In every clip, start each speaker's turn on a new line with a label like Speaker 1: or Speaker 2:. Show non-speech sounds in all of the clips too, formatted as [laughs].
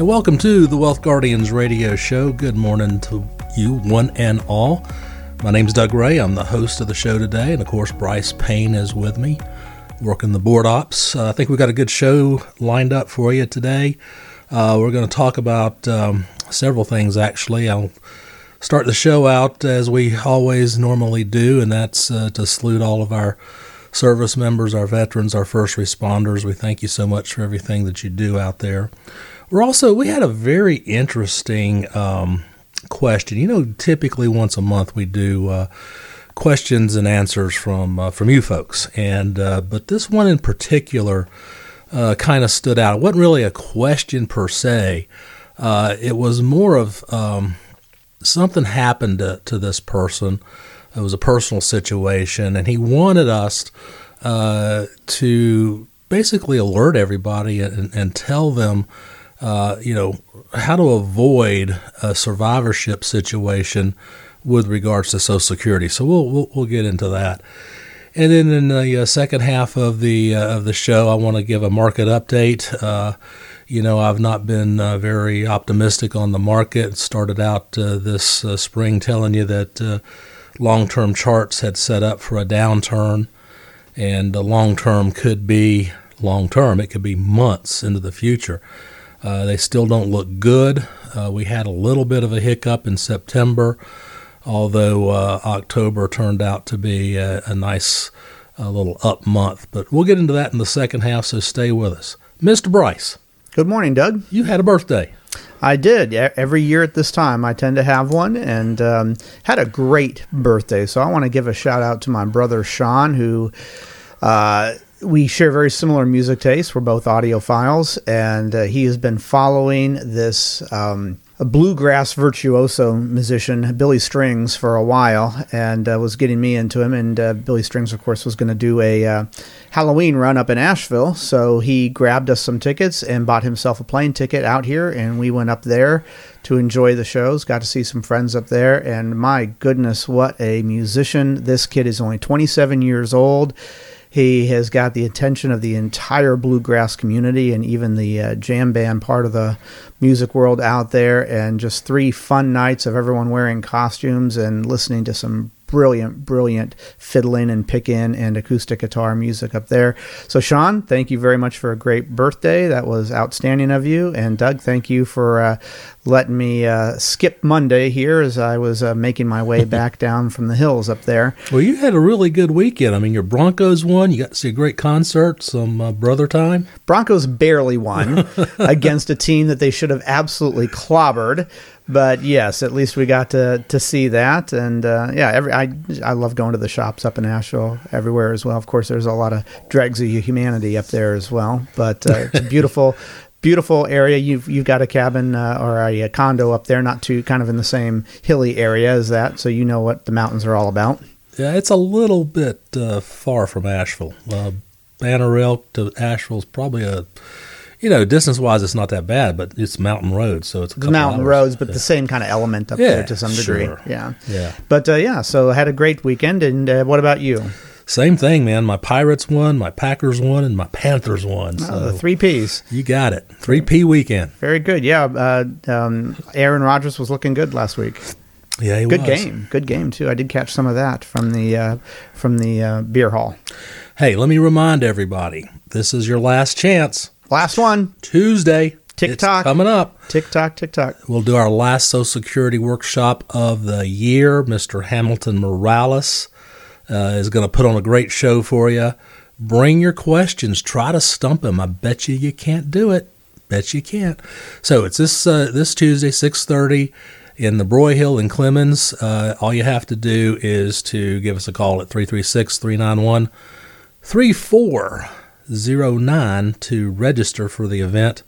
Speaker 1: And welcome to the Wealth Guardians radio show. Good morning to you, one and all. My name is Doug Ray. I'm the host of the show today. And of course, Bryce Payne is with me, working the board ops. Uh, I think we've got a good show lined up for you today. Uh, we're going to talk about um, several things, actually. I'll start the show out as we always normally do, and that's uh, to salute all of our service members, our veterans, our first responders. We thank you so much for everything that you do out there. We're also, we had a very interesting um, question. You know, typically once a month we do uh, questions and answers from uh, from you folks, and uh, but this one in particular uh, kind of stood out. It wasn't really a question per se. Uh, it was more of um, something happened to, to this person. It was a personal situation, and he wanted us uh, to basically alert everybody and, and tell them, uh, you know, how to avoid a survivorship situation with regards to Social Security. So we'll we'll, we'll get into that. And then in the uh, second half of the uh, of the show, I want to give a market update. Uh, you know, I've not been uh, very optimistic on the market. Started out uh, this spring telling you that long term charts had set up for a downturn, and the long term could be long term. It could be months into the future. They still don't look good. we had a little bit of a hiccup in September although uh, October turned out to be a, a nice little up month. But we'll get into that in the second half, so stay with us. Mr. Bryce.
Speaker 2: Good morning, Doug.
Speaker 1: You had a birthday.
Speaker 2: I did. Every year at this time, I tend to have one and um, had a great birthday. So I want to give a shout out to my brother Sean, who uh, we share very similar music tastes. We're both audiophiles, and uh, he has been following this. Um, bluegrass virtuoso musician, Billy Strings, for a while, and uh, was getting me into him. And uh, Billy Strings, of course, was going to do a uh, Halloween run up in Asheville, so he grabbed us some tickets and bought himself a plane ticket out here, and we went up there to enjoy the shows. Got to see some friends up there, and my goodness, what a musician! This kid is only 27 years old he has got the attention of the entire bluegrass community and even the uh, jam band part of the music world out there. And just three fun nights of everyone wearing costumes and listening to some brilliant, brilliant fiddling and picking and acoustic guitar music up there. So, Sean, thank you very much for a great birthday. That was outstanding of you. And Doug, thank you for uh, letting me uh, skip Monday here as I was uh, making my way [laughs] back down from the hills up there.
Speaker 1: Well, you had a really good weekend. I mean, your Broncos won. You got to see a great concert, some uh, brother time.
Speaker 2: Broncos barely won [laughs] against a team that they should have absolutely clobbered but yes, at least we got to to see that, and uh, yeah, every I I love going to the shops up in Asheville everywhere as well. Of course, there's a lot of dregs of humanity up there as well, but uh, it's a beautiful. [laughs] beautiful area. You've you've got a cabin uh, or a, a, condo up there, not too kind of in the same hilly area as that, so you know what the mountains are all about.
Speaker 1: Yeah, it's a little bit uh, far from Asheville. Uh, Banner Elk to Asheville is probably a you know, distance wise, it's not that bad, but it's mountain roads, so it's
Speaker 2: mountain
Speaker 1: hours.
Speaker 2: roads, but yeah. the same kind of element up yeah, there to some degree.
Speaker 1: Sure.
Speaker 2: Yeah,
Speaker 1: yeah.
Speaker 2: But uh, yeah, so I had a great weekend. And uh, what about you?
Speaker 1: Same thing, man. My Pirates won, my Packers won, and my Panthers won.
Speaker 2: Oh, the three Ps.
Speaker 1: You got it. Three P weekend.
Speaker 2: Very good. Yeah. Uh, um, Aaron Rodgers was looking good last week.
Speaker 1: Yeah,
Speaker 2: good
Speaker 1: was.
Speaker 2: game. Good game too. I did catch some of that from the uh, from the uh, beer hall.
Speaker 1: Hey, let me remind everybody: this is your last chance
Speaker 2: Last one.
Speaker 1: Tuesday.
Speaker 2: TikTok.
Speaker 1: coming up.
Speaker 2: TikTok, TikTok.
Speaker 1: We'll do our last Social Security workshop of the year. Mr. Hamilton Morales uh, is going to put on a great show for you. Bring your questions. Try to stump him. I bet you you can't do it. Bet you can't. So it's this uh, this Tuesday, six thirty, in the Broyhill in Clemmons. Uh, all you have to do is to give us a call at 336 391 09 to register for the event,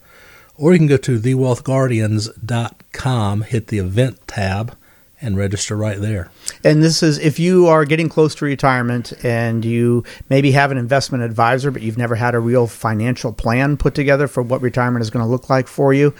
Speaker 1: or you can go to thewealthguardians.com, hit the event tab, and register right there.
Speaker 2: And this is if you are getting close to retirement and you maybe have an investment advisor, but you've never had a real financial plan put together for what retirement is going to look like for you.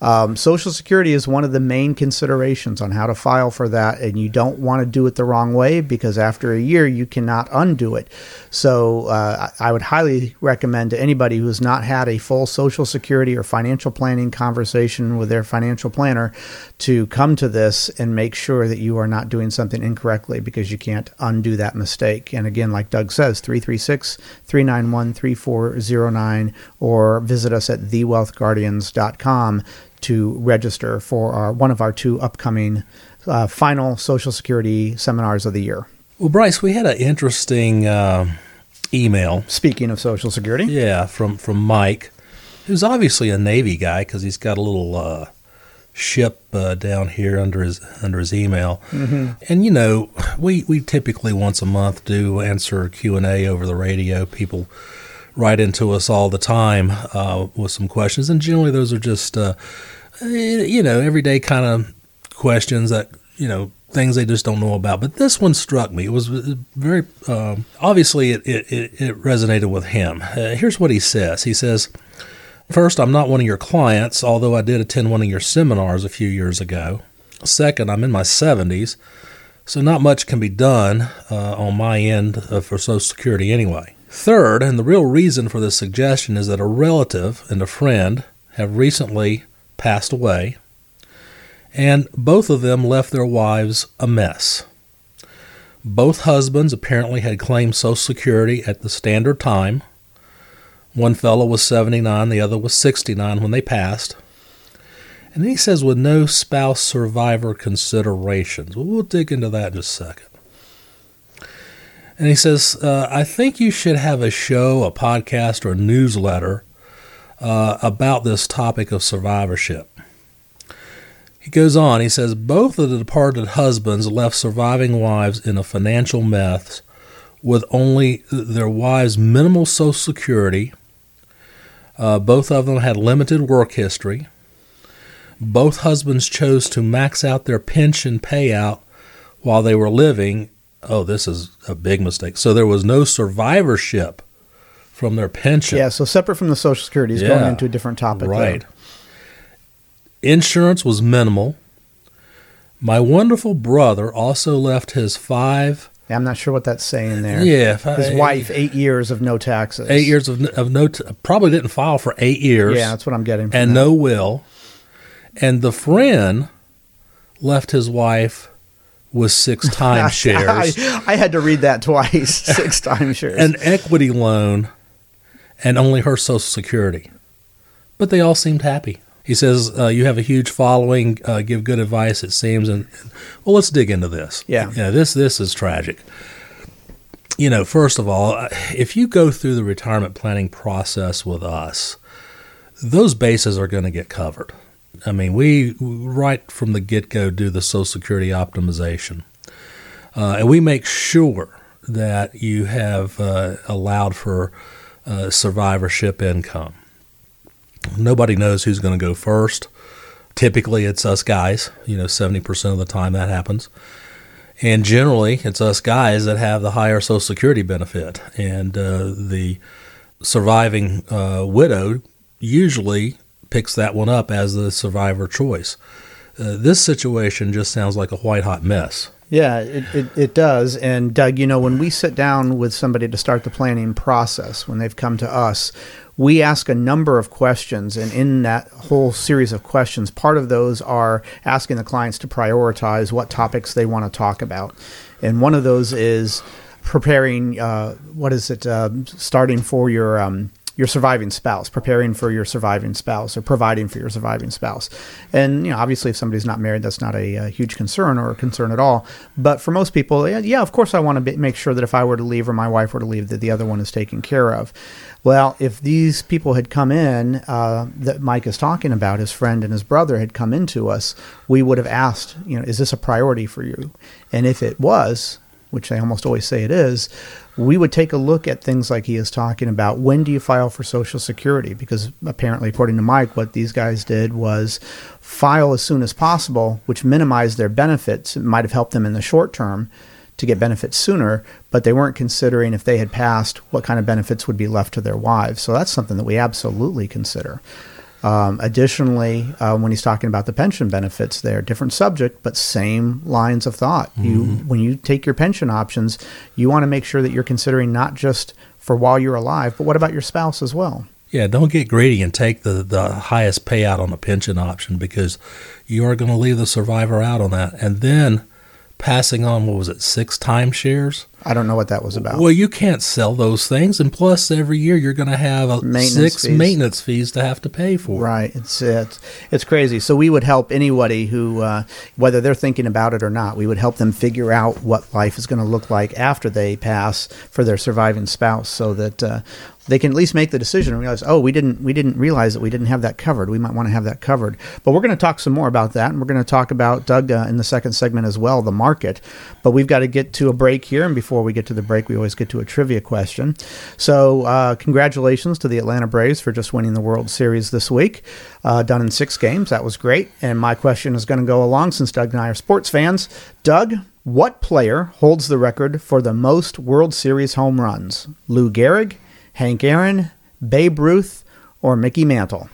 Speaker 2: Um, Social Security is one of the main considerations on how to file for that, and you don't want to do it the wrong way because after a year you cannot undo it. So uh, I would highly recommend to anybody who has not had a full Social Security or financial planning conversation with their financial planner to come to this and make sure that you are not doing something incorrectly because you can't undo that mistake. And again, like Doug says, 336 391 3409 or visit us at thewealthguardians.com to register for our, one of our two upcoming uh, final Social Security seminars of the year.
Speaker 1: Well, Bryce, we had an interesting uh, email.
Speaker 2: Speaking of Social Security,
Speaker 1: Yeah, from from Mike, who's obviously a Navy guy because he's got a little uh, ship uh, down here under his under his email. Mm-hmm. And you know, we we typically once a month do answer Q and A over the radio. People write into us all the time uh, with some questions, and generally those are just uh, eh, you know everyday kind of questions that you know things they just don't know about. But this one struck me. It was very um, obviously it, it, it it resonated with him. Uh, here's what he says. He says. First, I'm not one of your clients, although I did attend one of your seminars a few years ago. Second, I'm in my 70s, so not much can be done uh, on my end uh, for Social Security anyway. Third, and the real reason for this suggestion is that a relative and a friend have recently passed away, and both of them left their wives a mess. Both husbands apparently had claimed Social Security at the standard time. One fellow was 79, the other was 69 when they passed. And then he says, with no spouse survivor considerations. Well, we'll dig into that in a second. And he says, uh, I think you should have a show, a podcast, or a newsletter uh, about this topic of survivorship. He goes on, he says, both of the departed husbands left surviving wives in a financial mess with only their wives' minimal Social Security. Uh, both of them had limited work history. Both husbands chose to max out their pension payout while they were living. Oh, this is a big mistake. So there was no survivorship from their pension.
Speaker 2: yeah. So separate from the Social Security, is going into a different topic. there.
Speaker 1: Right. Insurance was minimal. My wonderful brother also left his five.
Speaker 2: Yeah, I'm not sure what that's saying there.
Speaker 1: Yeah,
Speaker 2: His wife, eight years of no taxes.
Speaker 1: Eight years of, of no, t- probably didn't file for eight years.
Speaker 2: Yeah, that's what I'm getting. From
Speaker 1: and
Speaker 2: that.
Speaker 1: no will. And the friend left his wife with six [laughs] timeshares,
Speaker 2: I, I had to read that twice, [laughs] six times shares.
Speaker 1: an equity loan, and only her Social Security. But they all seemed happy. He says, uh, "You have a huge following. Uh, give good advice. It seems." And well, let's dig into this.
Speaker 2: Yeah.
Speaker 1: yeah. This this is tragic. You know, first of all, uh, if you go through the retirement planning process with us, those bases are going to get covered. I mean, we right from the get go do the Social Security optimization, uh, and we make sure that you have uh, allowed for uh, survivorship income. Nobody knows who's going to go first. Typically, it's us guys. You know, seventy percent of the time that happens, and generally, it's us guys that have the higher Social Security benefit, and uh, the surviving uh, widow usually picks that one up as the survivor choice. Uh, this situation just sounds like a white hot mess.
Speaker 2: Yeah, it, it, it does. And Doug, you know, when we sit down with somebody to start the planning process, when they've come to us, we ask a number of questions. And in that whole series of questions, part of those are asking the clients to prioritize what topics they want to talk about. And one of those is preparing, uh, what is it, uh, starting for your. Um, your surviving spouse, preparing for your surviving spouse, or providing for your surviving spouse. And you know, obviously, if somebody's not married, that's not a, a huge concern or a concern at all. But for most people, yeah, yeah of course, I want to make sure that if I were to leave or my wife were to leave, that the other one is taken care of. Well, if these people had come in uh, that Mike is talking about, his friend and his brother had come into us, we would have asked, you know, is this a priority for you? And if it was, which they almost always say it is, we would take a look at things like he is talking about. When do you file for Social Security? Because apparently, according to Mike, what these guys did was file as soon as possible, which minimized their benefits. It might have helped them in the short term to get benefits sooner, but they weren't considering if they had passed what kind of benefits would be left to their wives. So that's something that we absolutely consider. Um, additionally, uh, when he's talking about the pension benefits, there different subject, but same lines of thought. You when you take your pension options, you want to make sure that you're considering not just for while you're alive, but what about your spouse as well?
Speaker 1: Yeah, don't get greedy and take the, the highest payout on the pension option because you are going to leave the survivor out on that. And then passing on, what was it, six timeshares?
Speaker 2: I don't know what that was about.
Speaker 1: Well, you can't sell those things. And plus, every year you're going to have a
Speaker 2: Maintenance
Speaker 1: six
Speaker 2: fees.
Speaker 1: maintenance fees to have to pay for.
Speaker 2: Right. It's it's it's crazy. So we would help anybody who, uh, whether they're thinking about it or not, we would help them figure out what life is going to look like after they pass for their surviving spouse, so that uh, they can at least make the decision and realize, oh, we didn't we didn't realize that we didn't have that covered. We might want to have that covered. But we're going to talk some more about that, and we're going to talk about Doug uh, in the second segment as well, the market. But we've got to get to a break here, and before we get to the break, we always get to a trivia question. So uh, congratulations to the Atlanta Braves for just winning the World Series this week, uh, done in six games. That was great. And my question is going to go along since Doug and I are sports fans. Doug. What player holds the record for the most World Series home runs? Lou Gehrig, Hank Aaron, Babe Ruth, or Mickey Mantle?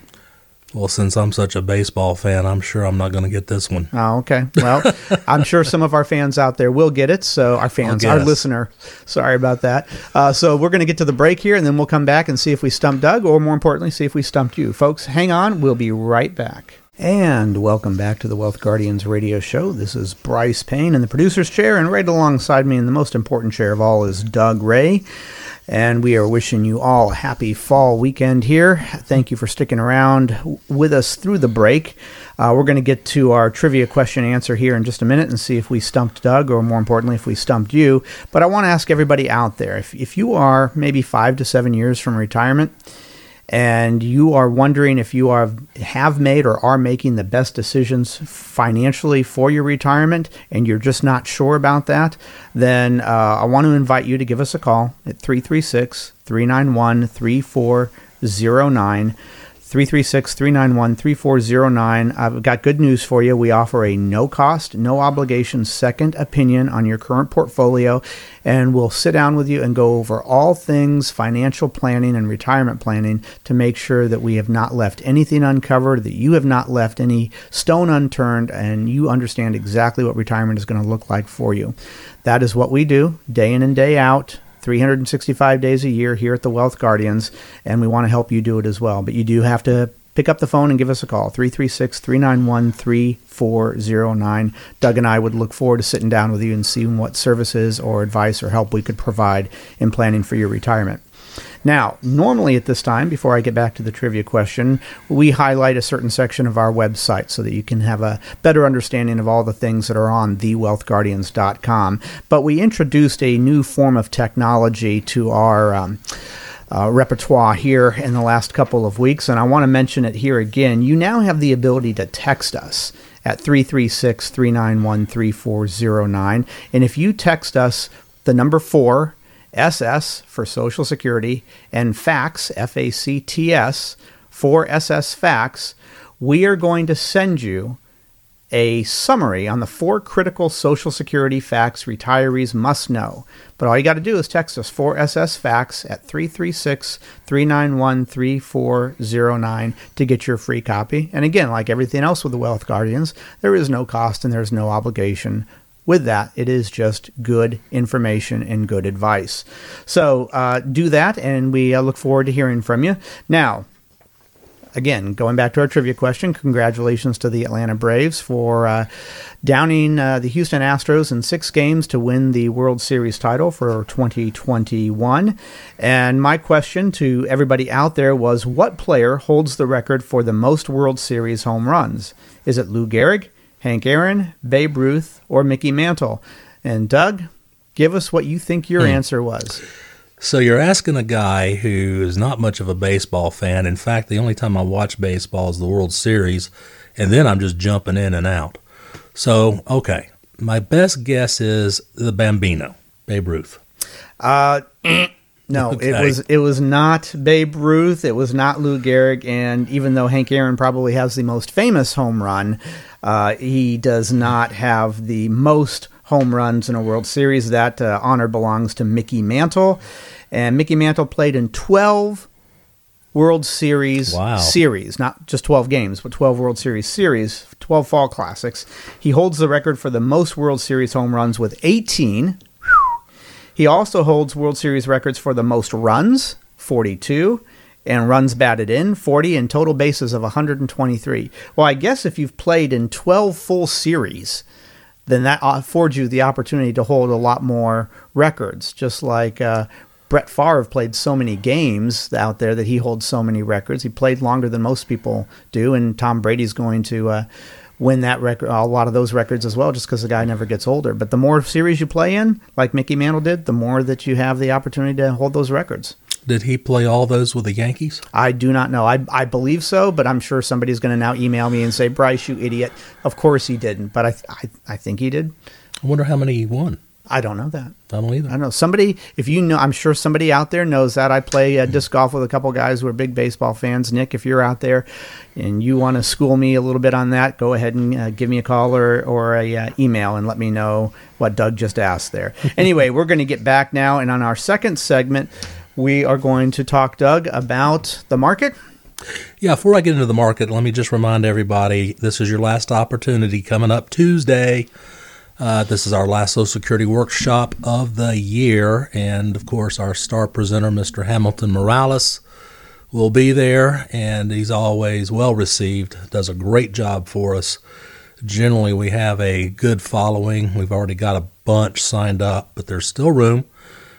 Speaker 1: Well, since I'm such a baseball fan, I'm sure I'm not going to get this one.
Speaker 2: Oh, okay. Well, [laughs] I'm sure some of our fans out there will get it. So, our fans, our listener, sorry about that. Uh, so, we're going to get to the break here, and then we'll come back and see if we stumped Doug, or more importantly, see if we stumped you. Folks, hang on. We'll be right back. And welcome back to the Wealth Guardians radio show. This is Bryce Payne in the producer's chair, and right alongside me in the most important chair of all is Doug Ray. And we are wishing you all a happy fall weekend here. Thank you for sticking around with us through the break. Uh, we're going to get to our trivia question answer here in just a minute and see if we stumped Doug, or more importantly, if we stumped you. But I want to ask everybody out there if, if you are maybe five to seven years from retirement, and you are wondering if you are have made or are making the best decisions financially for your retirement and you're just not sure about that, then uh, I want to invite you to give us a call at 336 391 3409. 336 391 3409. I've got good news for you. We offer a no cost, no obligation second opinion on your current portfolio, and we'll sit down with you and go over all things financial planning and retirement planning to make sure that we have not left anything uncovered, that you have not left any stone unturned, and you understand exactly what retirement is going to look like for you. That is what we do day in and day out. 365 days a year here at the Wealth Guardians, and we want to help you do it as well. But you do have to pick up the phone and give us a call 336 391 3409. Doug and I would look forward to sitting down with you and seeing what services or advice or help we could provide in planning for your retirement. Now, normally at this time, before I get back to the trivia question, we highlight a certain section of our website so that you can have a better understanding of all the things that are on thewealthguardians.com. But we introduced a new form of technology to our. Um, uh, repertoire here in the last couple of weeks, and I want to mention it here again. You now have the ability to text us at 336 391 3409. And if you text us the number four, SS for Social Security, and facts, F A C T S, for SS facts, we are going to send you a summary on the four critical Social Security facts retirees must know. But all you got to do is text us 4SS facts at 336 391 3409 to get your free copy. And again, like everything else with the Wealth Guardians, there is no cost and there's no obligation with that, it is just good information and good advice. So uh, do that, and we uh, look forward to hearing from you. Now, again, going back to our trivia question, congratulations to the Atlanta Braves for uh, downing uh, the Houston Astros in six games to win the World Series title for 2021. And my question to everybody out there was what player holds the record for the most World Series home runs? Is it Lou Gehrig? Hank Aaron, Babe Ruth, or Mickey Mantle? And Doug, give us what you think your answer was.
Speaker 1: So you're asking a guy who is not much of a baseball fan. In fact, the only time I watch baseball is the World Series, and then I'm just jumping in and out. So, okay, my best guess is the Bambino, Babe Ruth.
Speaker 2: Uh, no, [laughs] it was it was not Babe Ruth. It was not Lou Gehrig. And even though Hank Aaron probably has the most famous home run, uh, he does not have the most home runs in a World Series. That uh, honor belongs to Mickey Mantle, and Mickey Mantle played in twelve World Series
Speaker 1: Wow.
Speaker 2: series, not just 12 games, but 12 World Series series, 12 fall classics. He holds the record for the most World Series home runs with 18. He also holds World Series records for the most runs, 42, and runs batted in, 40, and total bases of 123. Well, I guess if you've played in 12 full series, then that affords you the opportunity to hold a lot more records, just like uh, Brett Favre played so many games out there that he holds so many records. He played longer than most people do, and Tom Brady's going to uh, win that record, a lot of those records as well, just because the guy never gets older. But the more series you play in, like Mickey Mantle did, the more that you have the opportunity to hold those records.
Speaker 1: Did he play all those with the Yankees?
Speaker 2: I do not know. I, I believe so, but I'm sure somebody's going to now email me and say, Bryce, you idiot. Of course he didn't, but I, I, I think he did.
Speaker 1: I wonder how many he won.
Speaker 2: I don't know that.
Speaker 1: I don't either.
Speaker 2: I don't know. Somebody, if you know, I'm sure somebody out there knows that. I play uh, disc golf with a couple guys who are big baseball fans. Nick, if you're out there and you want to school me a little bit on that, go ahead and uh, give me a call or, or a uh, email and let me know what Doug just asked there. [laughs] anyway, we're going to get back now. And on our second segment, we are going to talk, Doug, about the market.
Speaker 1: Yeah, before I get into the market, let me just remind everybody this is your last opportunity coming up Tuesday. Uh, this is our last Social Security workshop of the year. And of course, our star presenter, Mr. Hamilton Morales, will be there. And he's always well received, does a great job for us. Generally, we have a good following. We've already got a bunch signed up, but there's still room.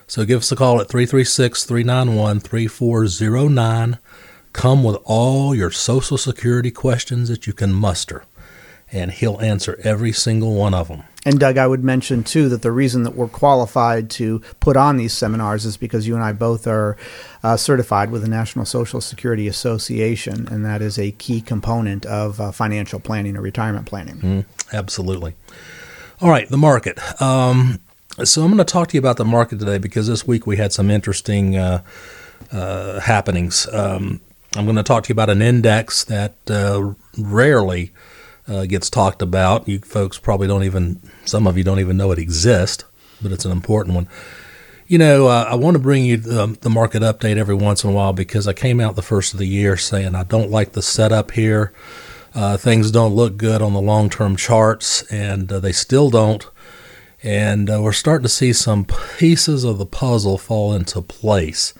Speaker 1: So give us a call at 336 391 3409. Come with all your Social Security questions that you can muster, and he'll answer every single one of them.
Speaker 2: And Doug, I would mention too that the reason that we're qualified to put on these seminars is because you and I both are uh, certified with the National Social Security Association, and that is a key component of uh, financial planning or retirement planning.
Speaker 1: Mm, absolutely. All right, the market. Um, so I'm going to talk to you about the market today because this week we had some interesting uh, uh happenings. Um, I'm going to talk to you about an index that uh, rarely uh, gets talked about. You folks probably don't even, some of you don't even know it exists, but it's an important one. You know, uh, I want to bring you the, the, market update every once in a while because I came out the first of the year saying I don't like the setup here. Uh, things don't look good on the long term charts, and uh, they still don't. And uh, we're starting to see some pieces of the puzzle fall into place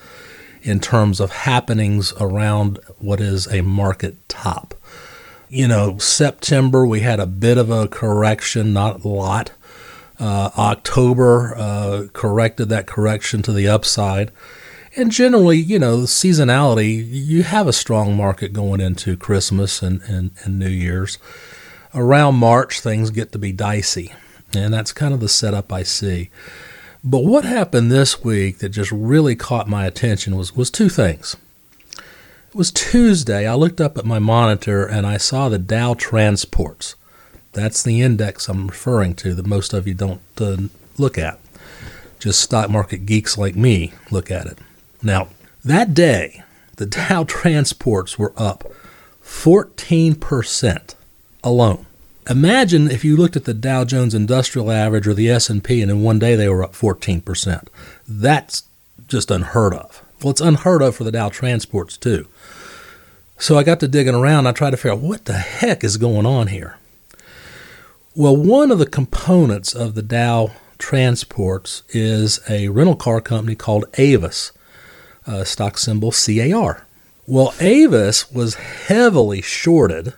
Speaker 1: in terms of happenings around what is a market top. You know, September we had a bit of a correction, not a lot. Uh, October uh, corrected that correction to the upside. And generally, you know, seasonality, you have a strong market going into Christmas and, and, and New Year's. Around March, things get to be dicey. And that's kind of the setup I see. But what happened this week that just really caught my attention was, was two things. It was Tuesday. I looked up at my monitor and I saw the Dow Transports. That's the index I'm referring to that most of you don't uh, look at. Just stock market geeks like me look at it. Now, that day, the [laughs] Dow Transports were up 14% alone. Imagine if you looked at the Dow Jones Industrial Average or the S&P and in one day they were up 14%. That's just unheard of. Well, it's unheard of for the Dow Transports too. So I got to digging around. I tried to figure out what the heck is going on here. Well, one of the components of the Dow Transports is a rental car company called Avis, uh, stock symbol CAR. Well, Avis was heavily shorted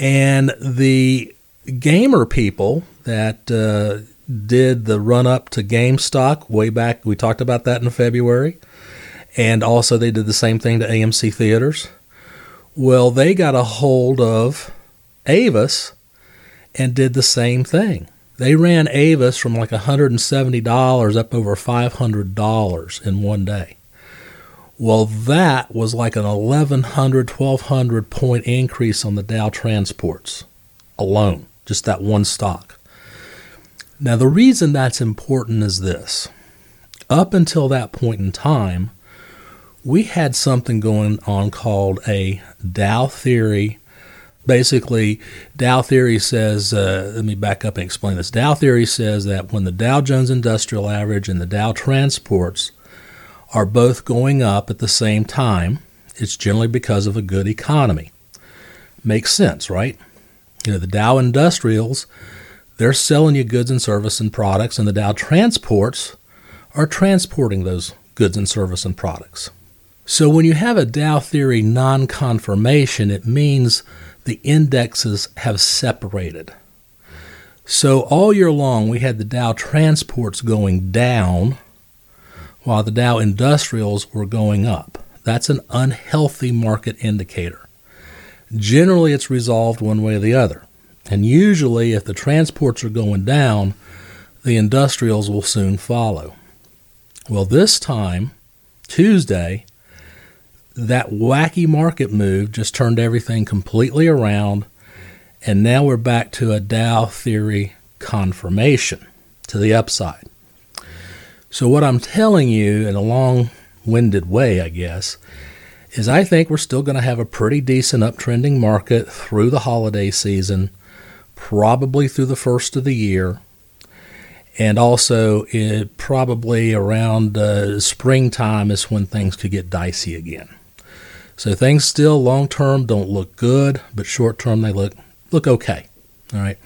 Speaker 1: and the gamer people that uh, did the run up to GameStop way back, we talked about that in February. And also, they did the same thing to AMC Theaters. Well, they got a hold of Avis and did the same thing. They ran Avis from like $170 up over $500 in one day. Well, that was like an 1,100, 1,200 point increase on the Dow transports alone, just that one stock. Now, the reason that's important is this. Up until that point in time, we had something going on called a Dow theory. Basically, Dow theory says, uh, let me back up and explain this. Dow theory says that when the Dow Jones Industrial Average and the Dow transports are both going up at the same time, it's generally because of a good economy. Makes sense, right? You know, the Dow Industrials, they're selling you goods and service and products, and the Dow Transports are transporting those goods and service and products. So when you have a Dow theory non confirmation, it means the indexes have separated. So all year long, we had the Dow transports going down while the Dow industrials were going up. That's an unhealthy market indicator. Generally, it's resolved one way or the other. And usually, if the transports are going down, the industrials will soon follow. Well, this time, Tuesday, that wacky market move just turned everything completely around, and now we're back to a Dow theory confirmation to the upside. So, what I'm telling you in a long winded way, I guess, is I think we're still going to have a pretty decent uptrending market through the holiday season, probably through the first of the year. And also, it, probably around uh, springtime is when things could get dicey again. So things still long term don't look good, but short term they look look okay. All right.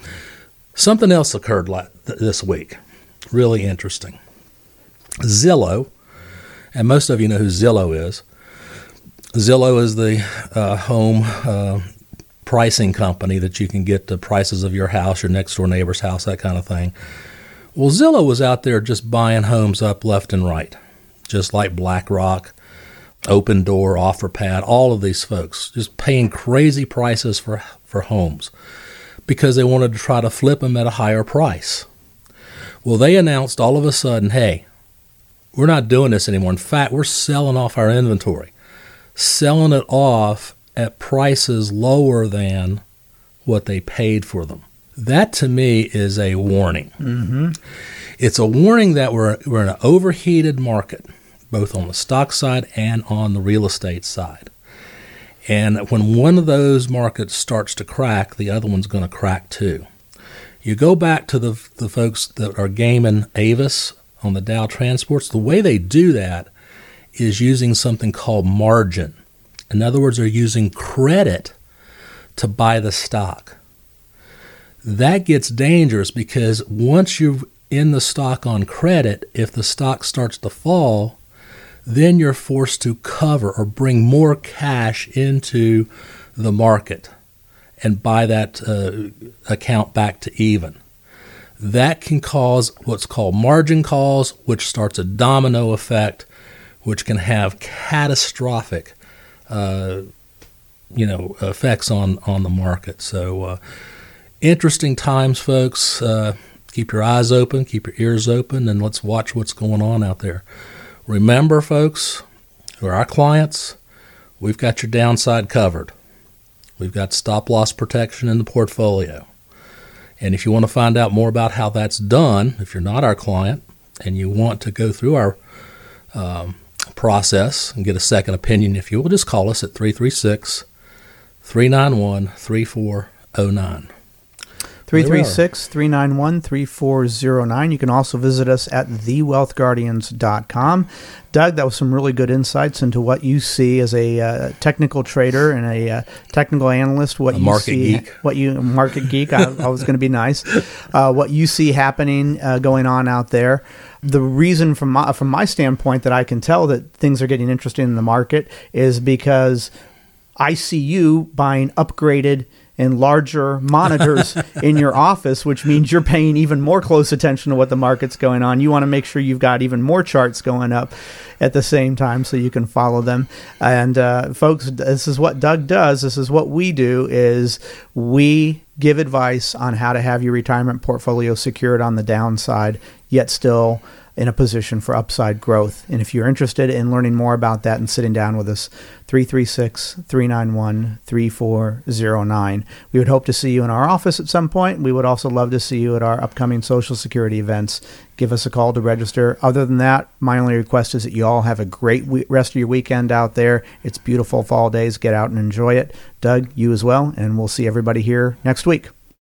Speaker 1: Something else occurred this week, really interesting. Zillow, and most of you know who Zillow is. Zillow is the uh, home uh, pricing company that you can get the prices of your house, your next door neighbor's house, that kind of thing. Well, Zillow was out there just buying homes up left and right, just like BlackRock Opendoor, OfferPad, all of these folks just paying crazy prices for, for homes because they wanted to try to flip them at a higher price. Well, they announced all of a sudden, hey, we're not doing this anymore. In fact, we're selling off our inventory, selling it off at prices lower than what they paid for them. That to me is a warning.
Speaker 2: Mm-hmm.
Speaker 1: It's a warning that we're, we're in an overheated market both on the stock side and on the real estate side. And when one of those markets starts to crack, the other one's going to crack too. You go back to the, the folks that are gaming Avis on the Dow Transports, the way they do that is using something called margin. In other words, they're using credit to buy the stock. That gets dangerous because once you're in the stock on credit, if the stock starts to fall, then you're forced to cover or bring more cash into the market and buy that uh, account back to even. That can cause what's called margin calls, which starts a domino effect, which can have catastrophic, uh, you know, effects on on the market. So, uh, interesting times, folks. Uh, keep your eyes open, keep your ears open, and let's watch what's going on out there. Remember, folks, who are our clients, we've got your downside covered. We've got stop loss protection in the portfolio. And if you want to find out more about how that's done, if you're not our client and you want to go through our um, process and get a second opinion, if you will, just call us at 336 391 3409.
Speaker 2: 336 391 3409. You can also visit us at thewealthguardians.com. Doug, that was some really good insights into what you see as a uh, technical trader and a uh, technical analyst. What
Speaker 1: a
Speaker 2: you
Speaker 1: market
Speaker 2: see,
Speaker 1: geek.
Speaker 2: what you market geek. I, I was going to be nice. [laughs] Uh, what you see happening, uh, going on out there. The reason, from my from my standpoint, that I can tell that things are getting interesting in the market is because I see you buying upgraded and larger monitors [laughs] in your office, which means you're paying even more close attention to what the market's going on. You want to make sure you've got even more charts going up at the same time so you can follow them. And uh, folks, this is what Doug does. This is what we do is we give advice on how to have your retirement portfolio secured on the downside, yet still in a position for upside growth. And if you're interested in learning more about that and sitting down with us, 336 391 3409. We would hope to see you in our office at some point. We would also love to see you at our upcoming Social Security events. Give us a call to register. Other than that, my only request is that you all have a great rest of your weekend out there. It's beautiful fall days. Get out and enjoy it. Doug, you as well. And we'll see everybody here next week.